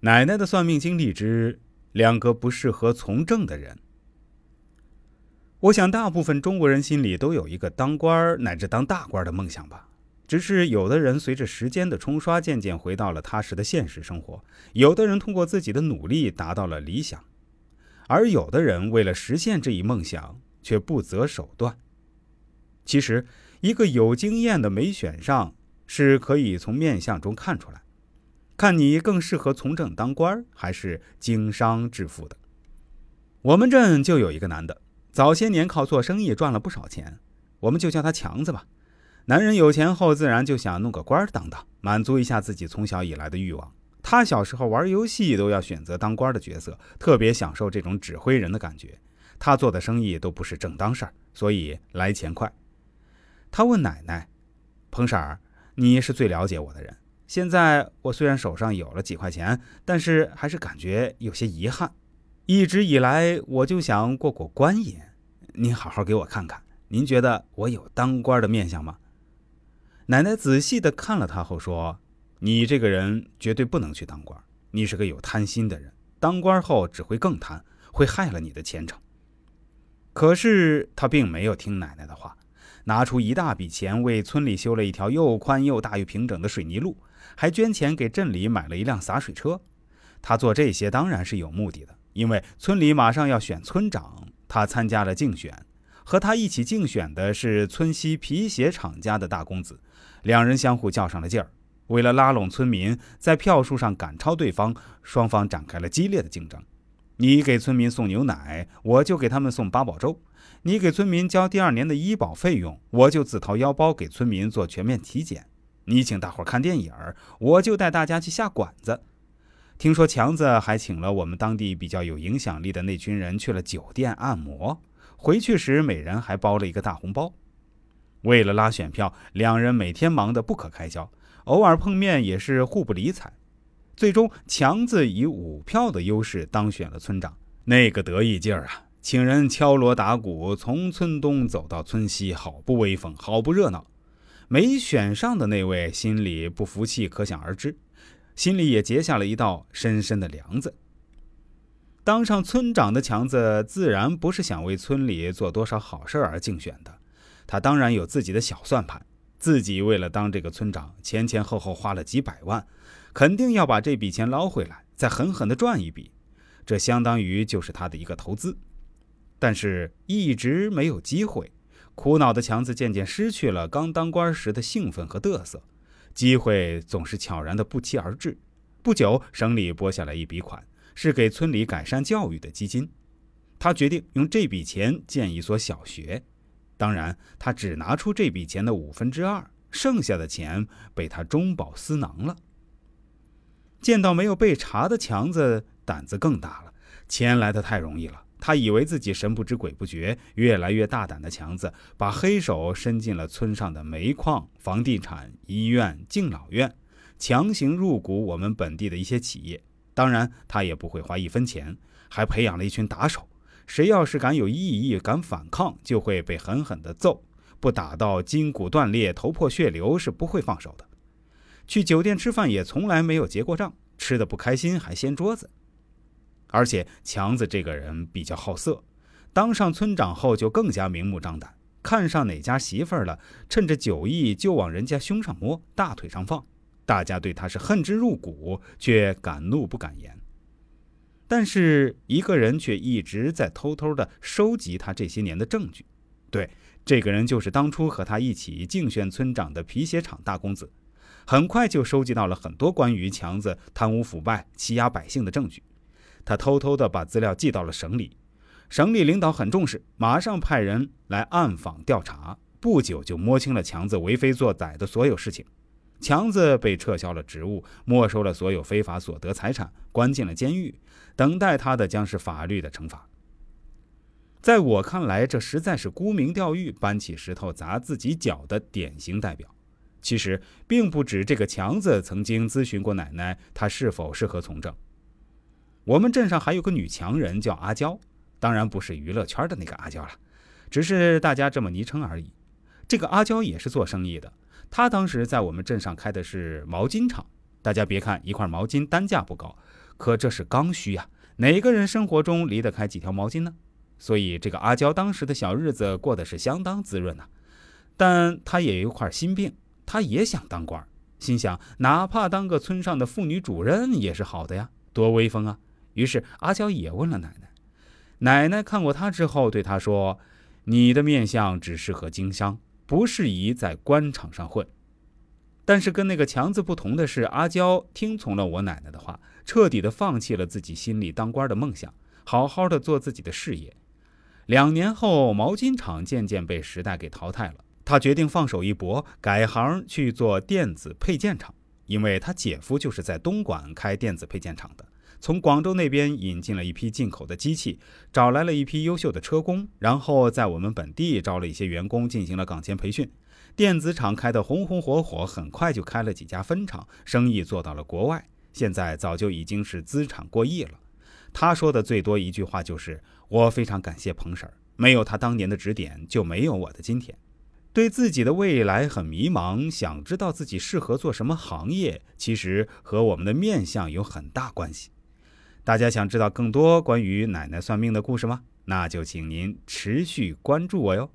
奶奶的算命经历之两个不适合从政的人。我想，大部分中国人心里都有一个当官乃至当大官的梦想吧。只是有的人随着时间的冲刷，渐渐回到了踏实的现实生活；有的人通过自己的努力达到了理想，而有的人为了实现这一梦想却不择手段。其实，一个有经验的没选上，是可以从面相中看出来。看你更适合从政当官还是经商致富的。我们镇就有一个男的，早些年靠做生意赚了不少钱，我们就叫他强子吧。男人有钱后，自然就想弄个官当当，满足一下自己从小以来的欲望。他小时候玩游戏都要选择当官的角色，特别享受这种指挥人的感觉。他做的生意都不是正当事儿，所以来钱快。他问奶奶：“彭婶儿，你是最了解我的人。”现在我虽然手上有了几块钱，但是还是感觉有些遗憾。一直以来我就想过过官瘾，您好好给我看看，您觉得我有当官的面相吗？奶奶仔细的看了他后说：“你这个人绝对不能去当官，你是个有贪心的人，当官后只会更贪，会害了你的前程。”可是他并没有听奶奶的话，拿出一大笔钱为村里修了一条又宽又大又平整的水泥路。还捐钱给镇里买了一辆洒水车。他做这些当然是有目的的，因为村里马上要选村长，他参加了竞选。和他一起竞选的是村西皮鞋厂家的大公子，两人相互较上了劲儿。为了拉拢村民，在票数上赶超对方，双方展开了激烈的竞争。你给村民送牛奶，我就给他们送八宝粥；你给村民交第二年的医保费用，我就自掏腰包给村民做全面体检。你请大伙看电影，我就带大家去下馆子。听说强子还请了我们当地比较有影响力的那群人去了酒店按摩，回去时每人还包了一个大红包。为了拉选票，两人每天忙得不可开交，偶尔碰面也是互不理睬。最终，强子以五票的优势当选了村长，那个得意劲儿啊！请人敲锣打鼓，从村东走到村西，好不威风，好不热闹。没选上的那位心里不服气，可想而知，心里也结下了一道深深的梁子。当上村长的强子自然不是想为村里做多少好事而竞选的，他当然有自己的小算盘。自己为了当这个村长，前前后后花了几百万，肯定要把这笔钱捞回来，再狠狠地赚一笔。这相当于就是他的一个投资，但是一直没有机会。苦恼的强子渐渐失去了刚当官时的兴奋和嘚瑟，机会总是悄然的不期而至。不久，省里拨下来一笔款，是给村里改善教育的基金。他决定用这笔钱建一所小学，当然，他只拿出这笔钱的五分之二，剩下的钱被他中饱私囊了。见到没有被查的强子，胆子更大了。钱来的太容易了。他以为自己神不知鬼不觉，越来越大胆的强子，把黑手伸进了村上的煤矿、房地产、医院、敬老院，强行入股我们本地的一些企业。当然，他也不会花一分钱，还培养了一群打手。谁要是敢有异议、敢反抗，就会被狠狠地揍，不打到筋骨断裂、头破血流是不会放手的。去酒店吃饭也从来没有结过账，吃的不开心还掀桌子。而且强子这个人比较好色，当上村长后就更加明目张胆，看上哪家媳妇儿了，趁着酒意就往人家胸上摸、大腿上放。大家对他是恨之入骨，却敢怒不敢言。但是一个人却一直在偷偷的收集他这些年的证据。对，这个人就是当初和他一起竞选村长的皮鞋厂大公子。很快就收集到了很多关于强子贪污腐败、欺压百姓的证据。他偷偷地把资料寄到了省里，省里领导很重视，马上派人来暗访调查。不久就摸清了强子为非作歹的所有事情，强子被撤销了职务，没收了所有非法所得财产，关进了监狱，等待他的将是法律的惩罚。在我看来，这实在是沽名钓誉、搬起石头砸自己脚的典型代表。其实，并不止这个强子曾经咨询过奶奶，他是否适合从政。我们镇上还有个女强人叫阿娇，当然不是娱乐圈的那个阿娇了，只是大家这么昵称而已。这个阿娇也是做生意的，他当时在我们镇上开的是毛巾厂。大家别看一块毛巾单价不高，可这是刚需呀，哪个人生活中离得开几条毛巾呢？所以这个阿娇当时的小日子过得是相当滋润呐。但她也有一块心病，她也想当官，心想哪怕当个村上的妇女主任也是好的呀，多威风啊！于是阿娇也问了奶奶，奶奶看过她之后对她说：“你的面相只适合经商，不适宜在官场上混。”但是跟那个强子不同的是，阿娇听从了我奶奶的话，彻底的放弃了自己心里当官的梦想，好好的做自己的事业。两年后，毛巾厂渐渐被时代给淘汰了，他决定放手一搏，改行去做电子配件厂，因为他姐夫就是在东莞开电子配件厂的，从广州那边引进了一批进口的机器，找来了一批优秀的车工，然后在我们本地招了一些员工进行了岗前培训。电子厂开得红红火火，很快就开了几家分厂，生意做到了国外。现在早就已经是资产过亿了。他说的最多一句话就是：“我非常感谢彭婶儿，没有她当年的指点，就没有我的今天。”对自己的未来很迷茫，想知道自己适合做什么行业，其实和我们的面相有很大关系。大家想知道更多关于奶奶算命的故事吗？那就请您持续关注我哟。